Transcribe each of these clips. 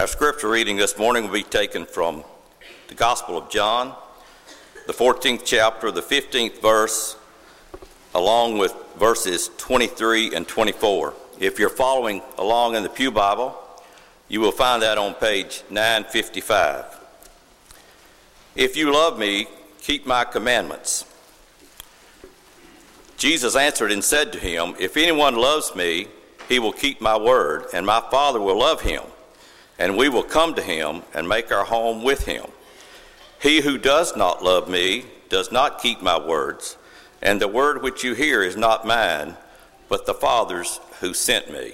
Our scripture reading this morning will be taken from the Gospel of John, the 14th chapter, the 15th verse, along with verses 23 and 24. If you're following along in the Pew Bible, you will find that on page 955. If you love me, keep my commandments. Jesus answered and said to him, If anyone loves me, he will keep my word, and my Father will love him, and we will come to him and make our home with him. He who does not love me does not keep my words, and the word which you hear is not mine, but the Father's who sent me.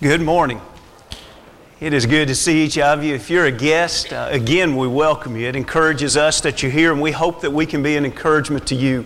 Good morning. It is good to see each of you. If you're a guest, uh, again, we welcome you. It encourages us that you're here, and we hope that we can be an encouragement to you.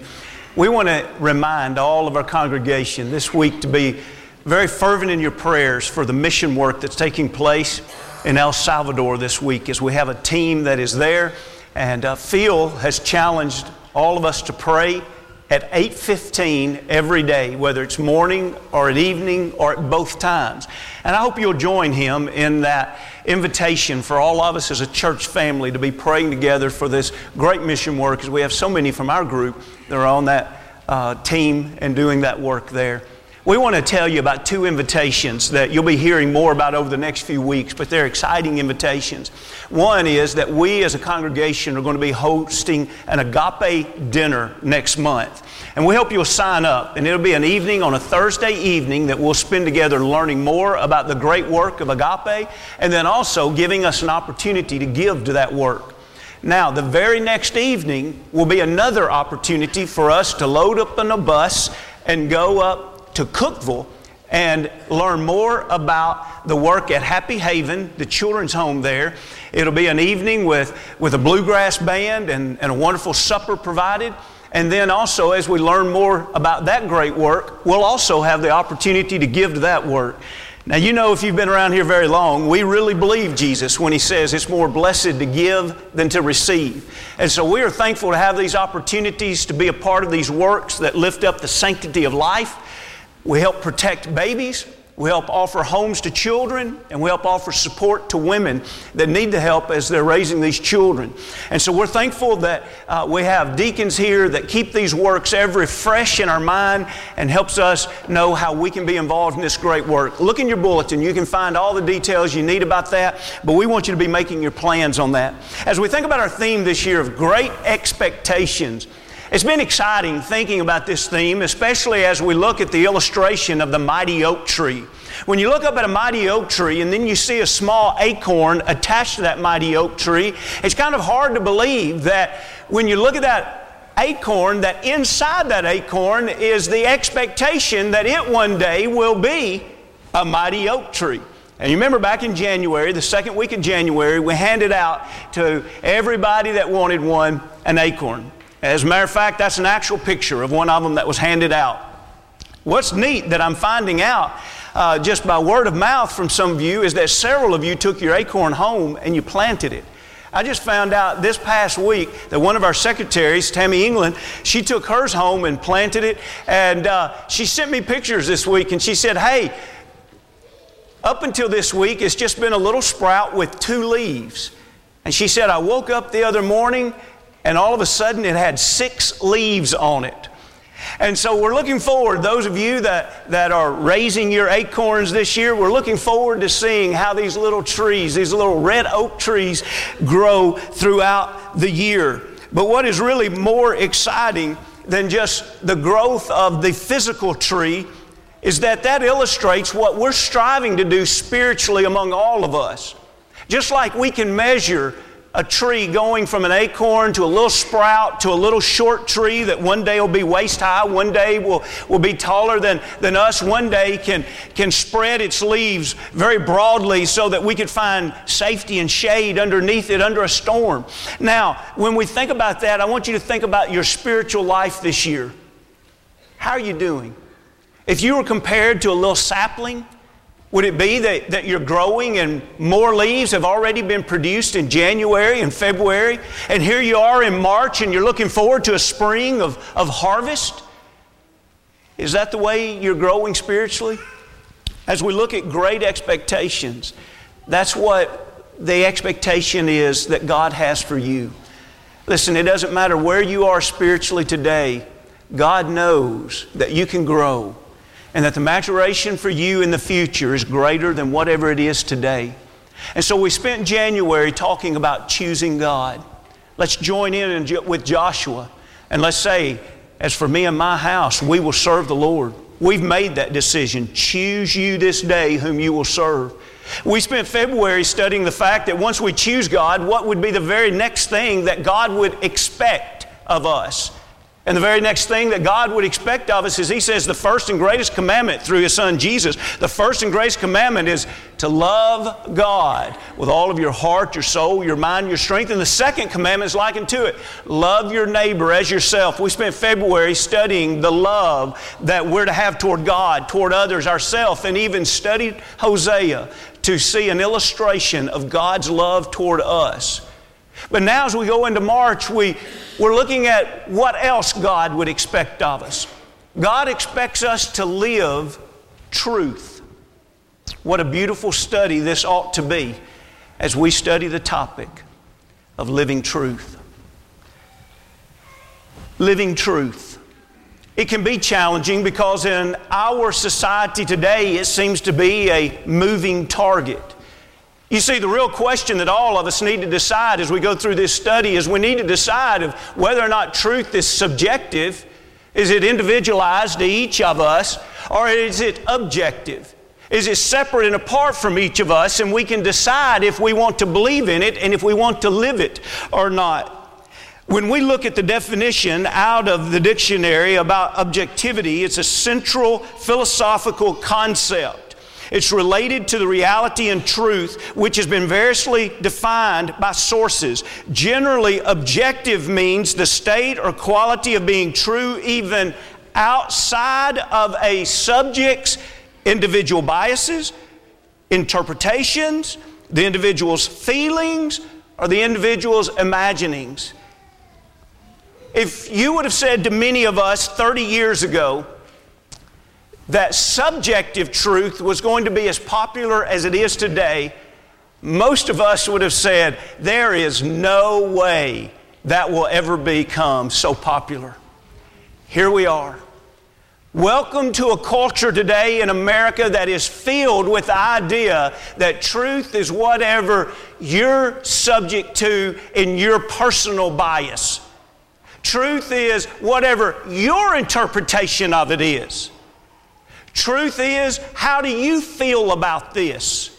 We want to remind all of our congregation this week to be very fervent in your prayers for the mission work that's taking place in El Salvador this week as we have a team that is there. And uh, Phil has challenged all of us to pray at 8:15 every day, whether it's morning or at evening or at both times. And I hope you'll join him in that invitation for all of us as a church family to be praying together for this great mission work, as we have so many from our group that are on that uh, team and doing that work there. We want to tell you about two invitations that you'll be hearing more about over the next few weeks, but they're exciting invitations. One is that we as a congregation are going to be hosting an agape dinner next month. And we hope you'll sign up. And it'll be an evening on a Thursday evening that we'll spend together learning more about the great work of agape and then also giving us an opportunity to give to that work. Now, the very next evening will be another opportunity for us to load up on a bus and go up to Cookeville and learn more about the work at Happy Haven, the children's home there. It'll be an evening with, with a bluegrass band and, and a wonderful supper provided. And then also, as we learn more about that great work, we'll also have the opportunity to give to that work. Now, you know, if you've been around here very long, we really believe Jesus when he says it's more blessed to give than to receive. And so we are thankful to have these opportunities to be a part of these works that lift up the sanctity of life we help protect babies. We help offer homes to children, and we help offer support to women that need the help as they're raising these children. And so we're thankful that uh, we have deacons here that keep these works ever fresh in our mind and helps us know how we can be involved in this great work. Look in your bulletin. You can find all the details you need about that, but we want you to be making your plans on that. As we think about our theme this year of great expectations, it's been exciting thinking about this theme, especially as we look at the illustration of the mighty oak tree. When you look up at a mighty oak tree and then you see a small acorn attached to that mighty oak tree, it's kind of hard to believe that when you look at that acorn, that inside that acorn is the expectation that it one day will be a mighty oak tree. And you remember back in January, the second week of January, we handed out to everybody that wanted one an acorn. As a matter of fact, that's an actual picture of one of them that was handed out. What's neat that I'm finding out uh, just by word of mouth from some of you is that several of you took your acorn home and you planted it. I just found out this past week that one of our secretaries, Tammy England, she took hers home and planted it. And uh, she sent me pictures this week and she said, Hey, up until this week, it's just been a little sprout with two leaves. And she said, I woke up the other morning and all of a sudden it had six leaves on it. And so we're looking forward, those of you that, that are raising your acorns this year, we're looking forward to seeing how these little trees, these little red oak trees, grow throughout the year. But what is really more exciting than just the growth of the physical tree is that that illustrates what we're striving to do spiritually among all of us. Just like we can measure a tree going from an acorn to a little sprout to a little short tree that one day will be waist high, one day will, will be taller than, than us, one day can, can spread its leaves very broadly so that we could find safety and shade underneath it under a storm. Now, when we think about that, I want you to think about your spiritual life this year. How are you doing? If you were compared to a little sapling, Would it be that, that you're growing and more leaves have already been produced in January and February, and here you are in March and you're looking forward to a spring of, of harvest? Is that the way you're growing spiritually? As we look at great expectations, that's what the expectation is that God has for you. Listen, it doesn't matter where you are spiritually today, God knows that you can grow and that the maturation for you in the future is greater than whatever it is today. And so we spent January talking about choosing God. Let's join in with Joshua and let's say, as for me and my house, we will serve the Lord. We've made that decision. Choose you this day whom you will serve. We spent February studying the fact that once we choose God, what would be the very next thing that God would expect of us? And the very next thing that God would expect of us is He says the first and greatest commandment through His Son Jesus, the first and greatest commandment is to love God with all of your heart, your soul, your mind, your strength. And the second commandment is likened to it love your neighbor as yourself. We spent February studying the love that we're to have toward God, toward others, ourselves, and even studied Hosea to see an illustration of God's love toward us. But now, as we go into March, we, we're looking at what else God would expect of us. God expects us to live truth. What a beautiful study this ought to be as we study the topic of living truth. Living truth. It can be challenging because in our society today, it seems to be a moving target. You see, the real question that all of us need to decide as we go through this study is we need to decide of whether or not truth is subjective, is it individualized to each of us, or is it objective? Is it separate and apart from each of us, and we can decide if we want to believe in it and if we want to live it or not? When we look at the definition out of the dictionary about objectivity, it's a central philosophical concept. It's related to the reality and truth, which has been variously defined by sources. Generally, objective means the state or quality of being true even outside of a subject's individual biases, interpretations, the individual's feelings, or the individual's imaginings. If you would have said to many of us 30 years ago, that subjective truth was going to be as popular as it is today, most of us would have said, There is no way that will ever become so popular. Here we are. Welcome to a culture today in America that is filled with the idea that truth is whatever you're subject to in your personal bias. Truth is whatever your interpretation of it is. Truth is, how do you feel about this?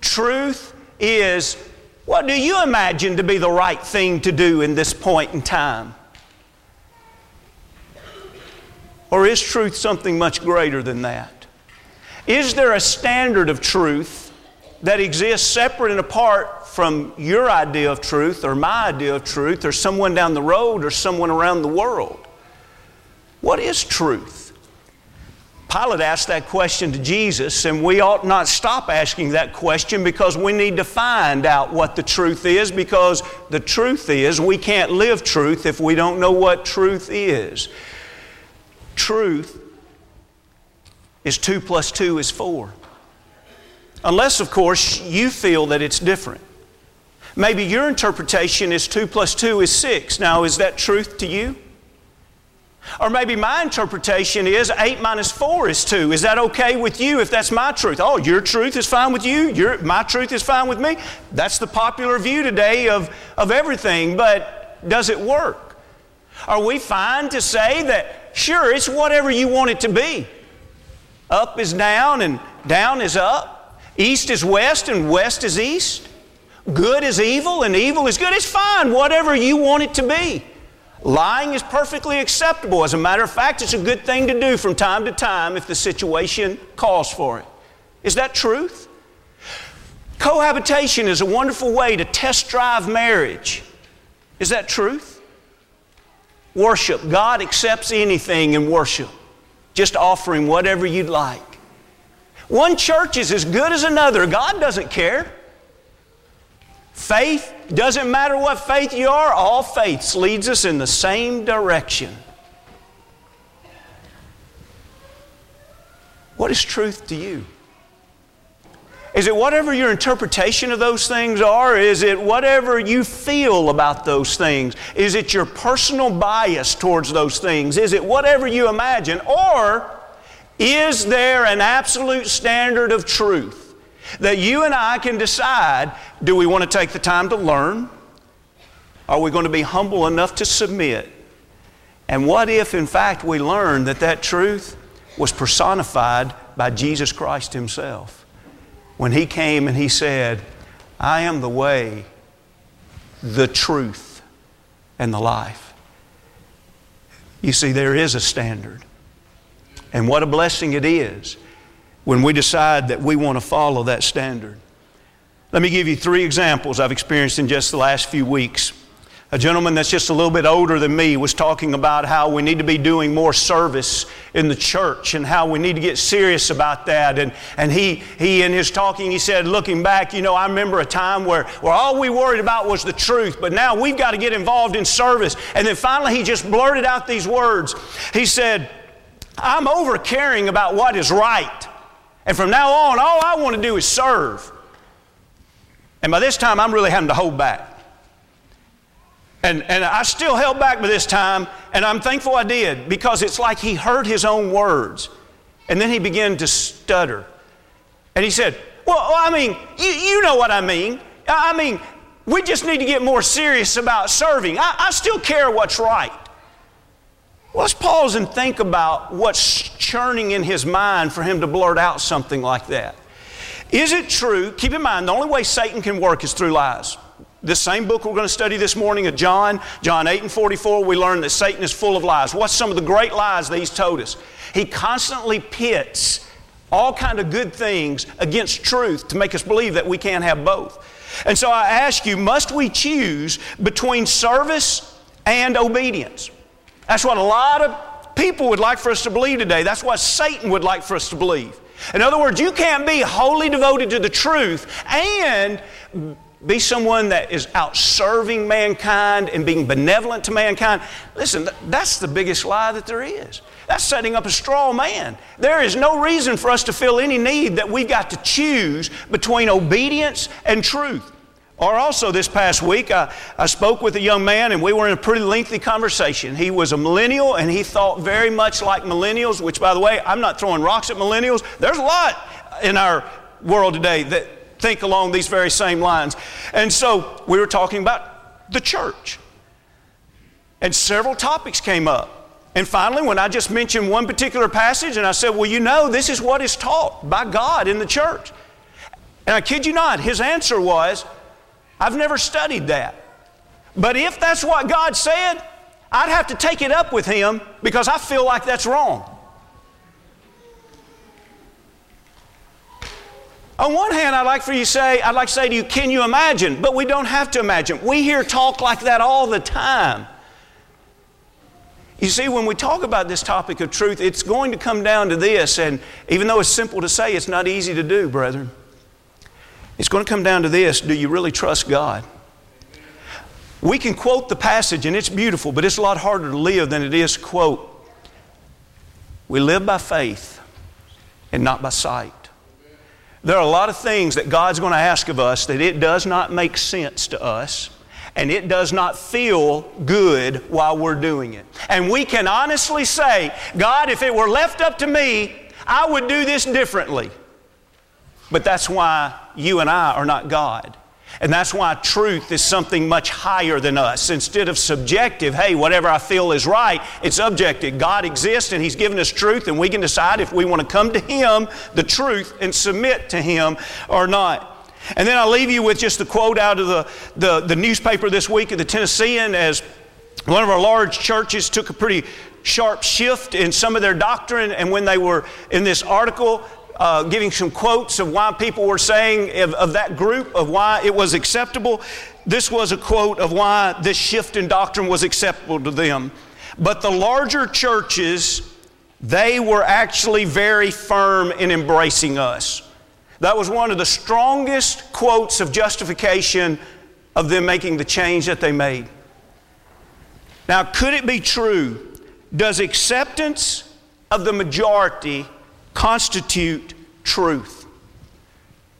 Truth is, what do you imagine to be the right thing to do in this point in time? Or is truth something much greater than that? Is there a standard of truth that exists separate and apart from your idea of truth or my idea of truth or someone down the road or someone around the world? What is truth? Pilate asked that question to Jesus, and we ought not stop asking that question because we need to find out what the truth is because the truth is we can't live truth if we don't know what truth is. Truth is 2 plus 2 is 4. Unless, of course, you feel that it's different. Maybe your interpretation is 2 plus 2 is 6. Now, is that truth to you? Or maybe my interpretation is 8 minus 4 is 2. Is that okay with you if that's my truth? Oh, your truth is fine with you, your, my truth is fine with me. That's the popular view today of, of everything, but does it work? Are we fine to say that, sure, it's whatever you want it to be? Up is down and down is up. East is west and west is east. Good is evil and evil is good. It's fine, whatever you want it to be. Lying is perfectly acceptable. As a matter of fact, it's a good thing to do from time to time if the situation calls for it. Is that truth? Cohabitation is a wonderful way to test drive marriage. Is that truth? Worship. God accepts anything in worship. Just offer Him whatever you'd like. One church is as good as another. God doesn't care. Faith, doesn't matter what faith you are, all faiths leads us in the same direction. What is truth to you? Is it whatever your interpretation of those things are? Is it whatever you feel about those things? Is it your personal bias towards those things? Is it whatever you imagine? Or is there an absolute standard of truth that you and I can decide do we want to take the time to learn? Are we going to be humble enough to submit? And what if, in fact, we learn that that truth was personified by Jesus Christ Himself? when he came and he said, I am the way, the truth, and the life. You see, there is a standard. And what a blessing it is when we decide that we want to follow that standard. Let me give you three examples I've experienced in just the last few weeks. A gentleman that's just a little bit older than me was talking about how we need to be doing more service in the church and how we need to get serious about that. And, and he, he, in his talking, he said, looking back, you know, I remember a time where, where all we worried about was the truth, but now we've got to get involved in service. And then finally, he just blurted out these words. He said, I'm over caring about what is right. And from now on, all I want to do is serve. And by this time, I'm really having to hold back. And, and I still held back by this time, and I'm thankful I did because it's like he heard his own words. And then he began to stutter. And he said, Well, I mean, you, you know what I mean. I mean, we just need to get more serious about serving. I, I still care what's right. Let's pause and think about what's churning in his mind for him to blurt out something like that. Is it true? Keep in mind, the only way Satan can work is through lies. The same book we're going to study this morning of John, John 8 and 44, we learn that Satan is full of lies. What's some of the great lies that he's told us? He constantly pits all kind of good things against truth to make us believe that we can't have both. And so I ask you, must we choose between service and obedience? That's what a lot of people would like for us to believe today. That's what Satan would like for us to believe. In other words, you can't be wholly devoted to the truth and be someone that is out serving mankind and being benevolent to mankind. Listen, that's the biggest lie that there is. That's setting up a straw man. There is no reason for us to feel any need that we've got to choose between obedience and truth. Or also, this past week, I, I spoke with a young man and we were in a pretty lengthy conversation. He was a millennial and he thought very much like millennials, which, by the way, I'm not throwing rocks at millennials. There's a lot in our world today that think along these very same lines. And so we were talking about the church. And several topics came up. And finally, when I just mentioned one particular passage, and I said, Well, you know, this is what is taught by God in the church. And I kid you not, his answer was, I've never studied that. But if that's what God said, I'd have to take it up with him because I feel like that's wrong. On one hand, I'd like for you to say, I'd like to say to you, can you imagine? But we don't have to imagine. We hear talk like that all the time. You see, when we talk about this topic of truth, it's going to come down to this, and even though it's simple to say, it's not easy to do, brethren. It's going to come down to this do you really trust God? We can quote the passage, and it's beautiful, but it's a lot harder to live than it is to quote. We live by faith and not by sight. There are a lot of things that God's going to ask of us that it does not make sense to us and it does not feel good while we're doing it. And we can honestly say, God, if it were left up to me, I would do this differently. But that's why you and I are not God. And that's why truth is something much higher than us. Instead of subjective, hey, whatever I feel is right, it's objective. God exists and He's given us truth, and we can decide if we want to come to Him, the truth, and submit to Him or not. And then I'll leave you with just a quote out of the, the, the newspaper this week of the Tennessean as one of our large churches took a pretty sharp shift in some of their doctrine, and when they were in this article, uh, giving some quotes of why people were saying of, of that group, of why it was acceptable. This was a quote of why this shift in doctrine was acceptable to them. But the larger churches They were actually very firm in embracing us. That was one of the strongest quotes of justification of them making the change that they made. Now, could it be true? Does acceptance of the majority constitute truth?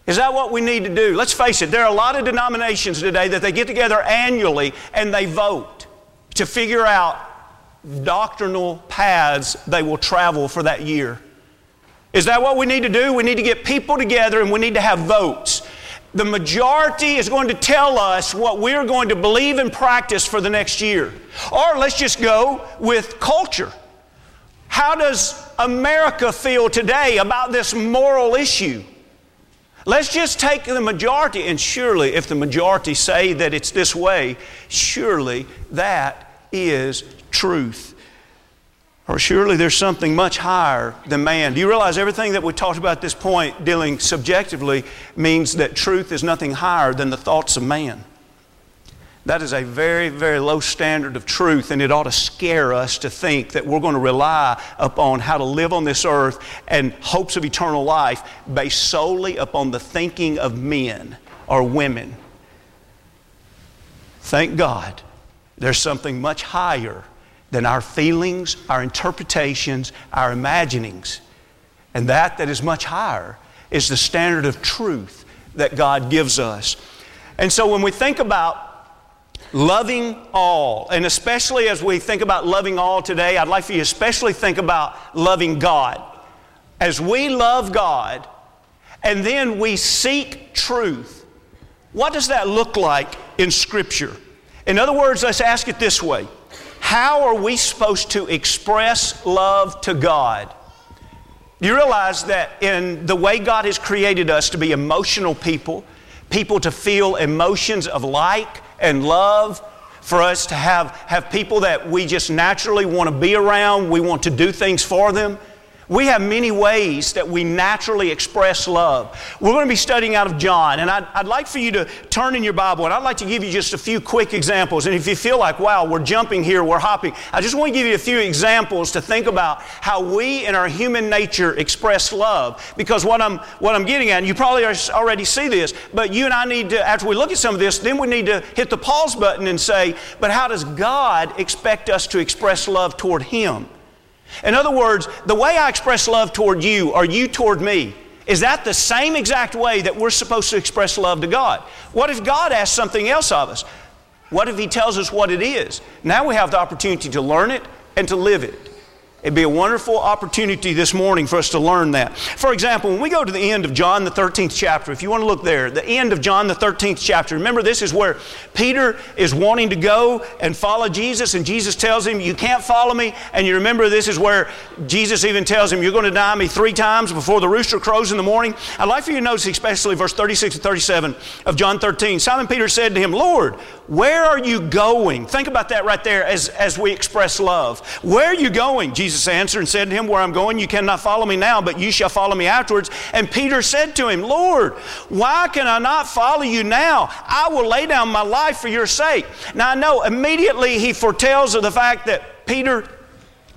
Is that what we need to do? Let's face it, there are a lot of denominations today that they get together annually and they vote to figure out doctrinal paths they will travel for that year. Is that what we need to do? We need to get people together and we need to have votes. The majority is going to tell us what we're going to believe and practice for the next year. Or let's just go with culture. How does America feel today about this moral issue? Let's just take the majority, and surely, if the majority say that it's this way, surely that is truth. Or surely there's something much higher than man. Do you realize everything that we talked about at this point, dealing subjectively, means that truth is nothing higher than the thoughts of man? That is a very, very low standard of truth, and it ought to scare us to think that we're going to rely upon how to live on this earth and hopes of eternal life based solely upon the thinking of men or women. Thank God there's something much higher than our feelings, our interpretations, our imaginings. And that that is much higher is the standard of truth that God gives us. And so when we think about loving all, and especially as we think about loving all today, I'd like for you especially think about loving God. As we love God and then we seek truth, what does that look like in Scripture? In other words, let's ask it this way how are we supposed to express love to God? You realize that in the way God has created us to be emotional people, people to feel emotions of like and love, for us to have, have people that we just naturally want to be around, we want to do things for them? We have many ways that we naturally express love. We're going to be studying out of John, and I'd, I'd, like for you to turn in your Bible, and I'd like to give you just a few quick examples. And if you feel like, wow, we're jumping here, we're hopping, I just want to give you a few examples to think about how we in our human nature express love. Because what I'm, what I'm getting at, you probably already see this, but you and I need to, after we look at some of this, then we need to hit the pause button and say, but how does God expect us to express love toward Him? In other words, the way I express love toward you or you toward me, is that the same exact way that we're supposed to express love to God? What if God asks something else of us? What if He tells us what it is? Now we have the opportunity to learn it and to live it. It'd be a wonderful opportunity this morning for us to learn that. For example, when we go to the end of John, the 13th chapter, if you want to look there, the end of John, the 13th chapter, remember this is where Peter is wanting to go and follow Jesus, and Jesus tells him, You can't follow me. And you remember this is where Jesus even tells him, You're going to deny me three times before the rooster crows in the morning. I'd like for you to notice, especially verse 36 and 37 of John 13. Simon Peter said to him, Lord, where are you going? Think about that right there as, as we express love. Where are you going? Jesus answered and said to him, Where I'm going, you cannot follow me now, but you shall follow me afterwards. And Peter said to him, Lord, why can I not follow you now? I will lay down my life for your sake. Now I know immediately he foretells of the fact that Peter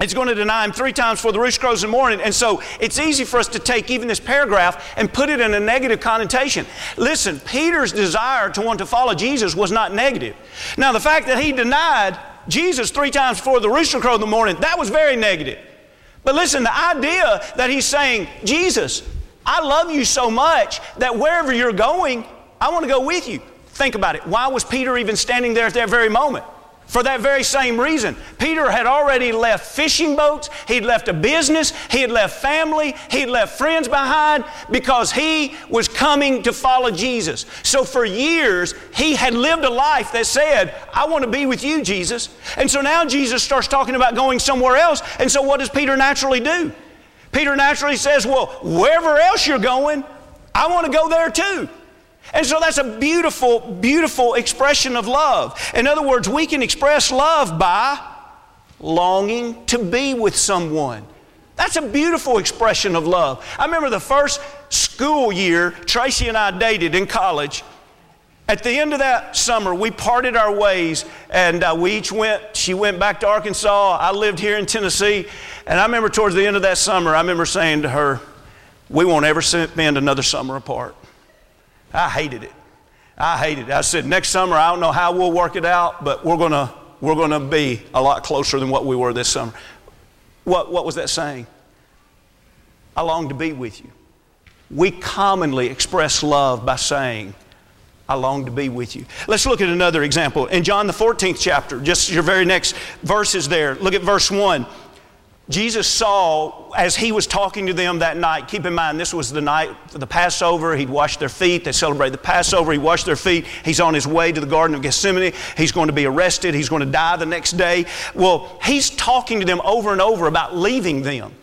is going to deny him three times for the rooster crows in the morning. And so it's easy for us to take even this paragraph and put it in a negative connotation. Listen, Peter's desire to want to follow Jesus was not negative. Now, the fact that he denied Jesus three times before the rooster crowed in the morning, that was very negative. But listen, the idea that he's saying, Jesus, I love you so much that wherever you're going, I want to go with you. Think about it. Why was Peter even standing there at that very moment? For that very same reason, Peter had already left fishing boats, he'd left a business, he had left family, he'd left friends behind because he was coming to follow Jesus. So for years, he had lived a life that said, I want to be with you, Jesus. And so now Jesus starts talking about going somewhere else. And so what does Peter naturally do? Peter naturally says, Well, wherever else you're going, I want to go there too. And so that's a beautiful, beautiful expression of love. In other words, we can express love by longing to be with someone. That's a beautiful expression of love. I remember the first school year Tracy and I dated in college. At the end of that summer, we parted our ways and uh, we each went. She went back to Arkansas. I lived here in Tennessee. And I remember towards the end of that summer, I remember saying to her, We won't ever spend another summer apart. I hated it. I hated it. I said, Next summer, I don't know how we'll work it out, but we're going to we're to be a lot closer than what we were this summer. What, what was that saying? I long to be with you. We commonly express love by saying, I long to be with you. Let's look at another example. In John the 14th chapter, just your very next verses there. Look at verse 1. Jesus saw as he was talking to them that night. Keep in mind, this was the night of the Passover. He'd washed their feet. They celebrated the Passover. He washed their feet. He's on his way to the Garden of Gethsemane. He's going to be arrested. He's going to die the next day. Well, he's talking to them over and over about leaving them.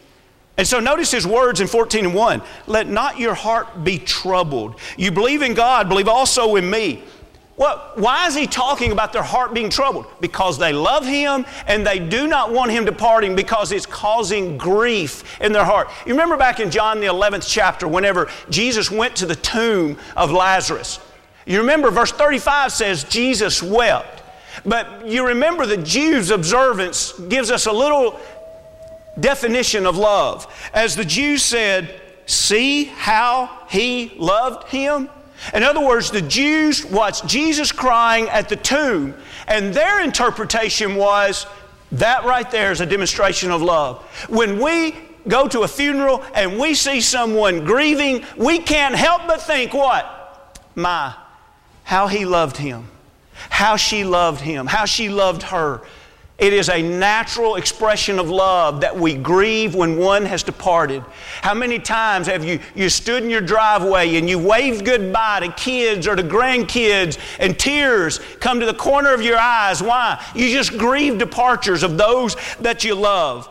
And so notice his words in 14 and 1. Let not your heart be troubled. You believe in God, believe also in me. Well, why is he talking about their heart being troubled? Because they love him and they do not want him departing because it's causing grief in their heart. You remember back in John the 11th chapter, whenever Jesus went to the tomb of Lazarus. You remember verse 35 says Jesus wept. But you remember the Jews' observance gives us a little definition of love. As the Jews said, See how he loved him? In other words, the Jews watched Jesus crying at the tomb, and their interpretation was that right there is a demonstration of love. When we go to a funeral and we see someone grieving, we can't help but think, what? My, how he loved him, how she loved him, how she loved her. It is a natural expression of love that we grieve when one has departed. How many times have you, you stood in your driveway and you waved goodbye to kids or to grandkids and tears come to the corner of your eyes? Why? You just grieve departures of those that you love.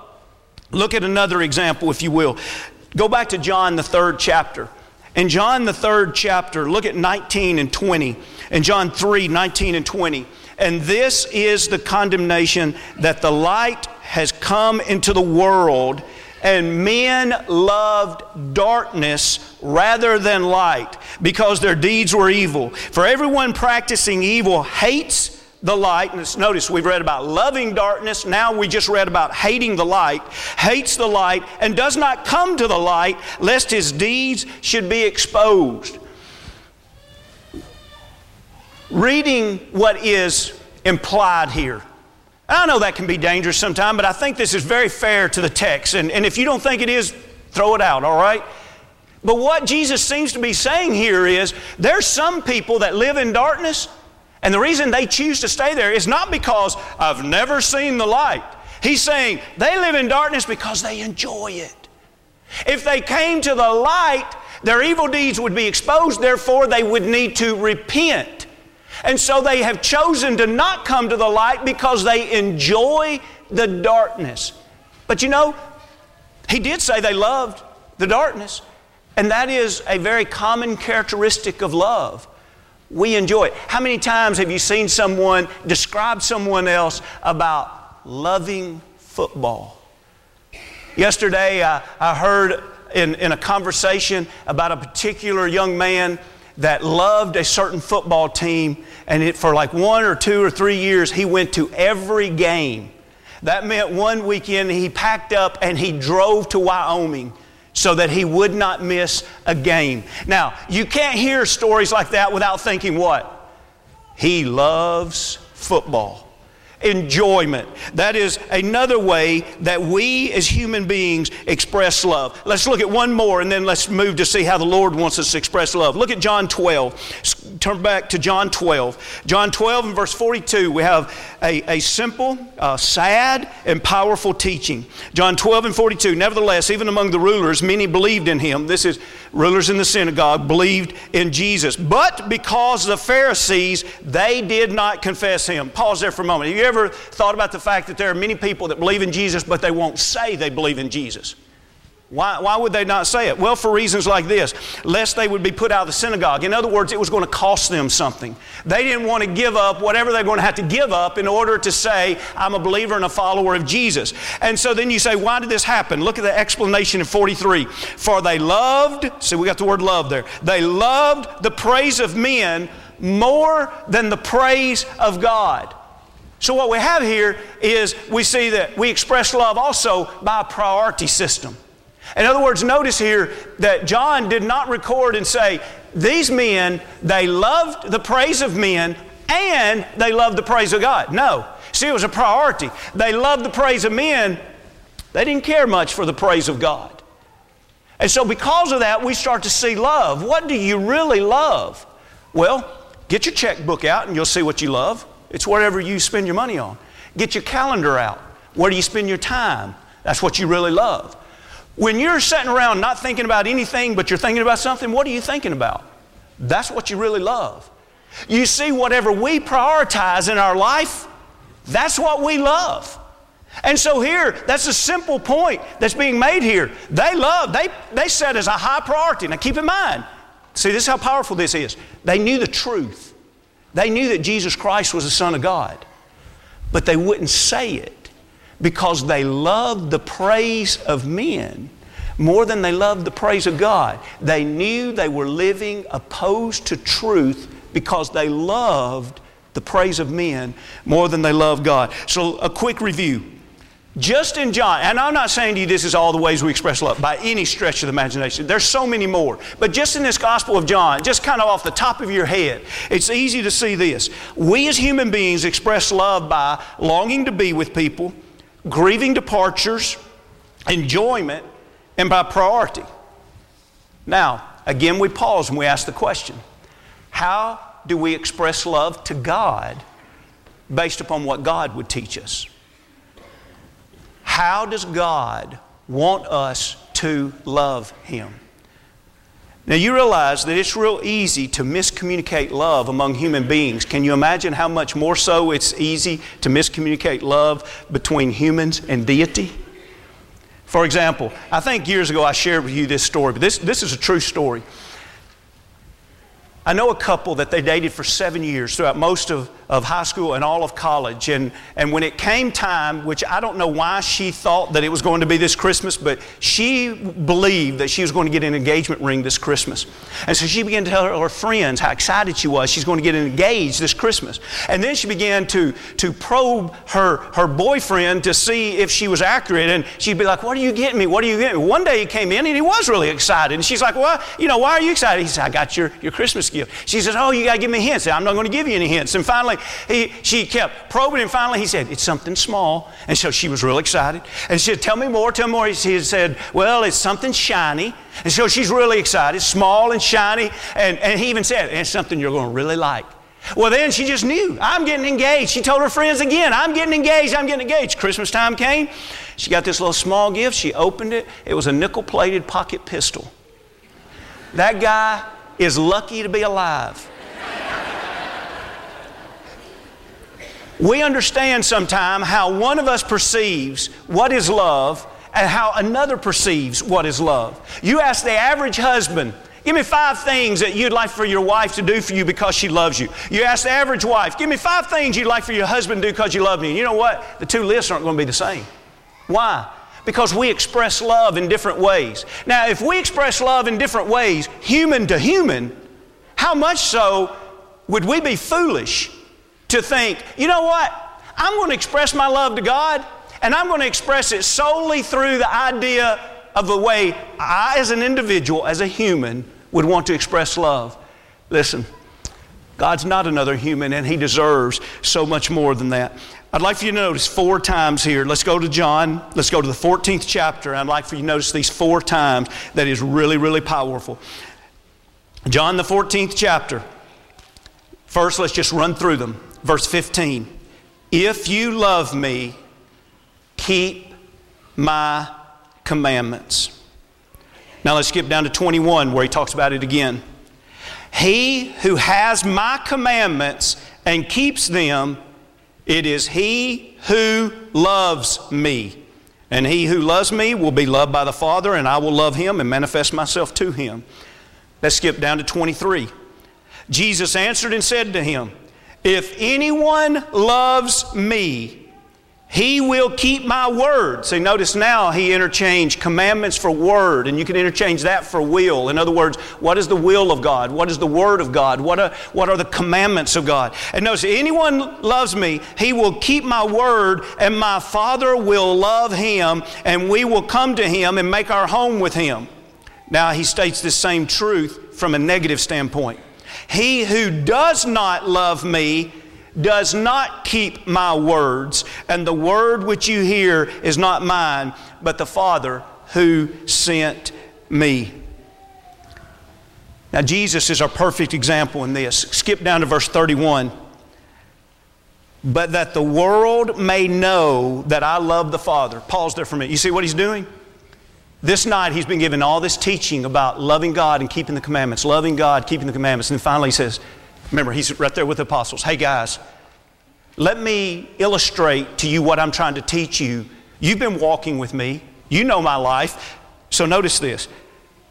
Look at another example, if you will. Go back to John, the third chapter. In John, the third chapter, look at 19 and 20. In John 3, 19 and 20. And this is the condemnation that the light has come into the world, and men loved darkness rather than light because their deeds were evil. For everyone practicing evil hates the light. Notice we've read about loving darkness. Now we just read about hating the light. Hates the light and does not come to the light lest his deeds should be exposed reading what is implied here. I know that can be dangerous sometimes, but I think this is very fair to the text. And, and if you don't think it is, throw it out, all right? But what Jesus seems to be saying here is there's some people that live in darkness, and the reason they choose to stay there is not because I've never seen the light. He's saying they live in darkness because they enjoy it. If they came to the light, their evil deeds would be exposed, therefore, they would need to repent. And so they have chosen to not come to the light because they enjoy the darkness. But you know, he did say they loved the darkness. And that is a very common characteristic of love. We enjoy it. How many times have you seen someone describe someone else about loving football? Yesterday, I, I heard in, in a conversation about a particular young man that loved a certain football team, and it, for like one or two or three years, he went to every game. That meant one weekend he packed up and he drove to Wyoming so that he would not miss a game. Now, you can't hear stories like that without thinking what? He loves football enjoyment. That is another way that we as human beings express love. Let's look at one more and then let's move to see how the Lord wants us to express love. Look at John 12. Turn back to John 12. John 12 and verse 42, we have a, a simple, uh, sad, and powerful teaching. John 12 and 42, nevertheless, even among the rulers, many believed in him. This is rulers in the synagogue believed in Jesus. But because the Pharisees, they did not confess him. Pause there for a moment. Have you ever thought about the fact that there are many people that believe in Jesus, but they won't say they believe in Jesus? Why, why would they not say it? Well, for reasons like this lest they would be put out of the synagogue. In other words, it was going to cost them something. They didn't want to give up whatever they're going to have to give up in order to say, I'm a believer and a follower of Jesus. And so then you say, why did this happen? Look at the explanation in 43. For they loved, see, we got the word love there. They loved the praise of men more than the praise of God. So, what we have here is we see that we express love also by a priority system. In other words, notice here that John did not record and say, These men, they loved the praise of men and they loved the praise of God. No. See, it was a priority. They loved the praise of men, they didn't care much for the praise of God. And so, because of that, we start to see love. What do you really love? Well, get your checkbook out and you'll see what you love. It's whatever you spend your money on. Get your calendar out. Where do you spend your time? That's what you really love. When you're sitting around not thinking about anything, but you're thinking about something, what are you thinking about? That's what you really love. You see, whatever we prioritize in our life, that's what we love. And so here, that's a simple point that's being made here. They love, they, they set as a high priority. Now keep in mind, see, this is how powerful this is. They knew the truth. They knew that Jesus Christ was the Son of God, but they wouldn't say it because they loved the praise of men more than they loved the praise of God. They knew they were living opposed to truth because they loved the praise of men more than they loved God. So, a quick review. Just in John, and I'm not saying to you this is all the ways we express love by any stretch of the imagination. There's so many more. But just in this Gospel of John, just kind of off the top of your head, it's easy to see this. We as human beings express love by longing to be with people, grieving departures, enjoyment, and by priority. Now, again, we pause and we ask the question how do we express love to God based upon what God would teach us? How does God want us to love Him? Now, you realize that it's real easy to miscommunicate love among human beings. Can you imagine how much more so it's easy to miscommunicate love between humans and deity? For example, I think years ago I shared with you this story, but this, this is a true story. I know a couple that they dated for seven years throughout most of, of high school and all of college. And, and when it came time, which I don't know why she thought that it was going to be this Christmas, but she believed that she was going to get an engagement ring this Christmas. And so she began to tell her, friends how excited she was. She's going to get engaged this Christmas. And then she began to, to probe her, her boyfriend to see if she was accurate. And she'd be like, What are you getting me? What are you getting me? One day he came in and he was really excited. And she's like, Well, you know, why are you excited? He said, I got your, your Christmas gift. She says, Oh, you got to give me hints. I'm not going to give you any hints. And finally, he, she kept probing, and finally he said, It's something small. And so she was real excited. And she said, Tell me more, tell me more. He said, Well, it's something shiny. And so she's really excited, small and shiny. And, and he even said, It's something you're going to really like. Well, then she just knew, I'm getting engaged. She told her friends again, I'm getting engaged, I'm getting engaged. Christmas time came. She got this little small gift. She opened it. It was a nickel plated pocket pistol. That guy is lucky to be alive. We understand sometimes how one of us perceives what is love and how another perceives what is love. You ask the average husband, Give me five things that you'd like for your wife to do for you because she loves you. You ask the average wife, give me five things you'd like for your husband to do because you love me. And you know what? The two lists aren't going to be the same. Why? Because we express love in different ways. Now, if we express love in different ways, human to human, how much so would we be foolish to think, you know what? I'm going to express my love to God, and I'm going to express it solely through the idea of the way I, as an individual, as a human, would want to express love. Listen, God's not another human, and He deserves so much more than that. I'd like for you to notice four times here. Let's go to John. Let's go to the 14th chapter. I'd like for you to notice these four times that is really, really powerful. John, the 14th chapter. First, let's just run through them. Verse 15 If you love me, keep my commandments. Now let's skip down to 21 where he talks about it again. He who has my commandments and keeps them, it is he who loves me. And he who loves me will be loved by the Father, and I will love him and manifest myself to him. Let's skip down to 23. Jesus answered and said to him, If anyone loves me, He will keep my word. See, notice now he interchanged commandments for word, and you can interchange that for will. In other words, what is the will of God? What is the word of God? What are, what are the commandments of God? And notice, anyone loves me, he will keep my word, and my Father will love him, and we will come to him and make our home with him. Now he states this same truth from a negative standpoint. He who does not love me does not keep my words, and the word which you hear is not mine, but the Father who sent me. Now, Jesus is our perfect example in this. Skip down to verse 31. But that the world may know that I love the Father. Pause there for a minute. You see what he's doing? This night, he's been given all this teaching about loving God and keeping the commandments, loving God, keeping the commandments. And then finally, he says, Remember, he's right there with the apostles. Hey, guys, let me illustrate to you what I'm trying to teach you. You've been walking with me, you know my life. So notice this.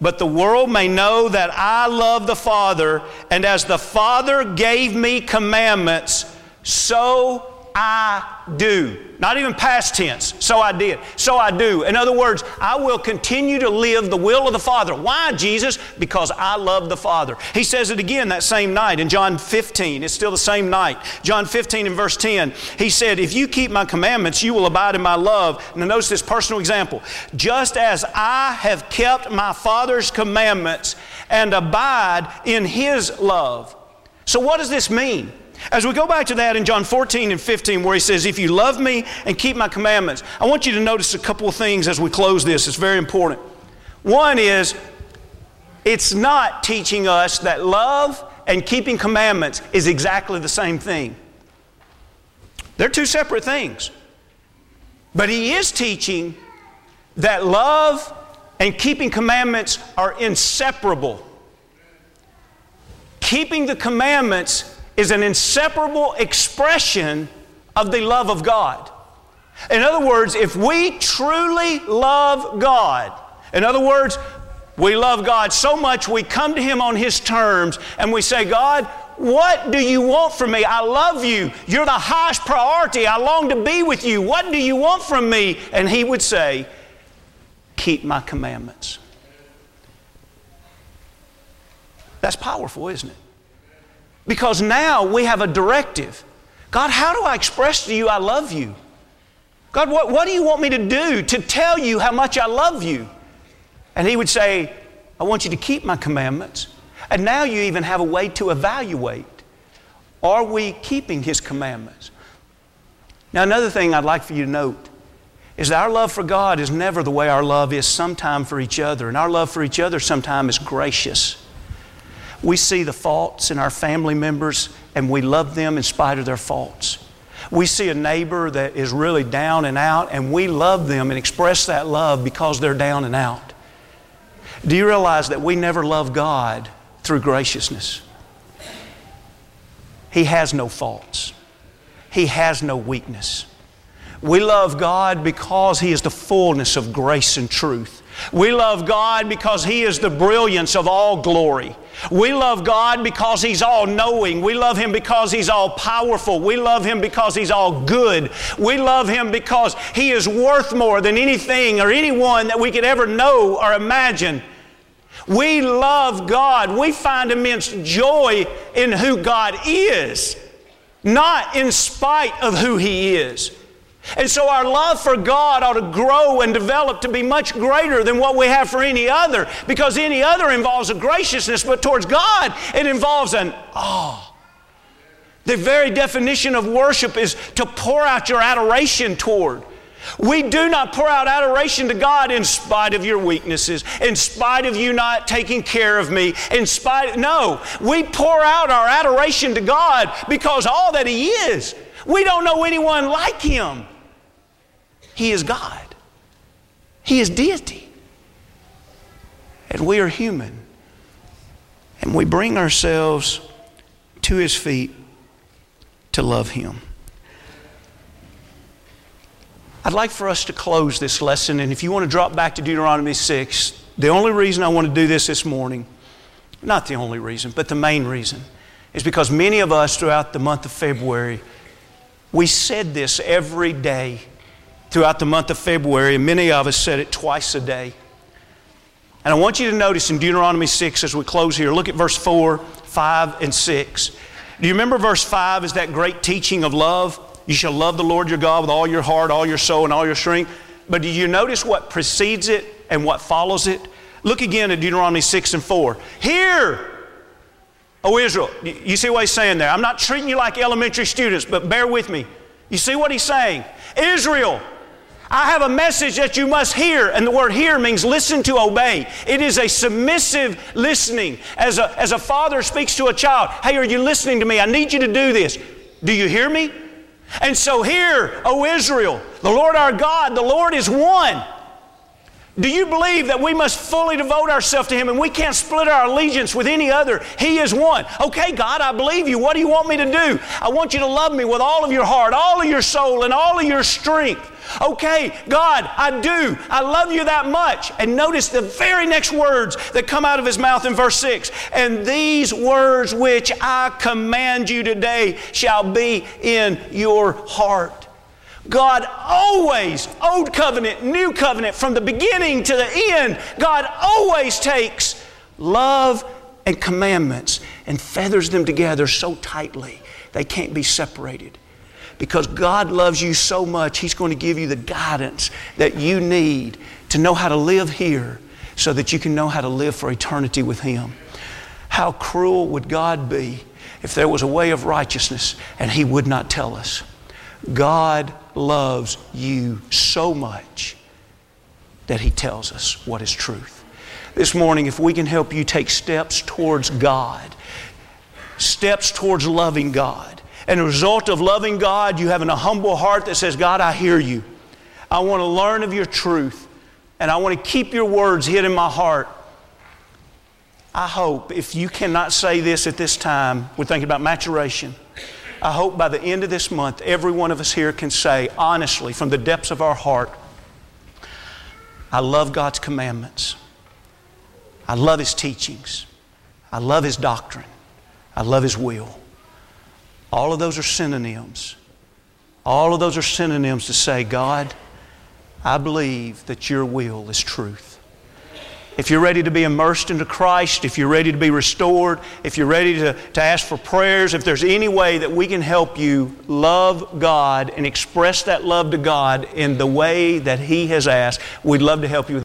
But the world may know that I love the Father, and as the Father gave me commandments, so I do. Not even past tense. So I did. So I do. In other words, I will continue to live the will of the Father. Why, Jesus? Because I love the Father. He says it again that same night in John 15. It's still the same night. John 15 and verse 10. He said, If you keep my commandments, you will abide in my love. Now, notice this personal example. Just as I have kept my Father's commandments and abide in his love. So, what does this mean? As we go back to that in John 14 and 15, where he says, If you love me and keep my commandments, I want you to notice a couple of things as we close this. It's very important. One is, it's not teaching us that love and keeping commandments is exactly the same thing. They're two separate things. But he is teaching that love and keeping commandments are inseparable. Keeping the commandments is an inseparable expression of the love of God. In other words, if we truly love God, in other words, we love God so much we come to Him on His terms and we say, God, what do you want from me? I love you. You're the highest priority. I long to be with you. What do you want from me? And He would say, Keep my commandments. That's powerful, isn't it? Because now we have a directive. God, how do I express to you I love you? God, what, what do you want me to do to tell you how much I love you? And He would say, I want you to keep my commandments. And now you even have a way to evaluate are we keeping His commandments? Now, another thing I'd like for you to note is that our love for God is never the way our love is sometime for each other. And our love for each other sometimes is gracious. We see the faults in our family members and we love them in spite of their faults. We see a neighbor that is really down and out and we love them and express that love because they're down and out. Do you realize that we never love God through graciousness? He has no faults. He has no weakness. We love God because He is the fullness of grace and truth. We love God because He is the brilliance of all glory. We love God because He's all knowing. We love Him because He's all powerful. We love Him because He's all good. We love Him because He is worth more than anything or anyone that we could ever know or imagine. We love God. We find immense joy in who God is, not in spite of who He is. And so our love for God ought to grow and develop to be much greater than what we have for any other because any other involves a graciousness, but towards God it involves an awe. The very definition of worship is to pour out your adoration toward. We do not pour out adoration to God in spite of your weaknesses, in spite of you not taking care of me, in spite, no. We pour out our adoration to God because all that He is. We don't know anyone like Him. He is God, He is deity. And we are human. And we bring ourselves to His feet to love Him. I'd like for us to close this lesson, and if you want to drop back to Deuteronomy 6, the only reason I want to do this this morning, not the only reason, but the main reason, is because many of us throughout the month of February We said this every day throughout the month of February, and many of us said it twice a day. And I want you to notice in Deuteronomy 6 as we close here, look at verse 4, 5, and 6. Do you remember verse 5 is that great teaching of love? You shall love the Lord your God with all your heart, all your soul, and all your strength. But do you notice what precedes it and what follows it? Look again at Deuteronomy 6 and 4. Hear, O Israel. You see what he's saying there? I'm not treating you like elementary students, but bear with me. You see what he's saying? Israel, I have a message that you must hear, and the word hear means listen to obey. It is a submissive listening. As a, as a father speaks to a child, hey, are you listening to me? I need you to do this. Do you hear me? And so, hear, O Israel, the Lord our God, the Lord is one. Do you believe that we must fully devote ourselves to Him and we can't split our allegiance with any other? He is one. Okay, God, I believe you. What do you want me to do? I want you to love me with all of your heart, all of your soul, and all of your strength. Okay, God, I do. I love you that much. And notice the very next words that come out of his mouth in verse 6 And these words which I command you today shall be in your heart. God always, Old Covenant, New Covenant, from the beginning to the end, God always takes love and commandments and feathers them together so tightly they can't be separated. Because God loves you so much, He's going to give you the guidance that you need to know how to live here so that you can know how to live for eternity with Him. How cruel would God be if there was a way of righteousness and He would not tell us? God loves you so much that He tells us what is truth. This morning, if we can help you take steps towards God, steps towards loving God, and a result of loving God, you having a humble heart that says, God, I hear you. I want to learn of your truth, and I want to keep your words hid in my heart. I hope if you cannot say this at this time, we're thinking about maturation. I hope by the end of this month, every one of us here can say honestly, from the depths of our heart, I love God's commandments. I love His teachings. I love His doctrine. I love His will. All of those are synonyms. All of those are synonyms to say, God, I believe that your will is truth. If you're ready to be immersed into Christ, if you're ready to be restored, if you're ready to, to ask for prayers, if there's any way that we can help you love God and express that love to God in the way that He has asked, we'd love to help you.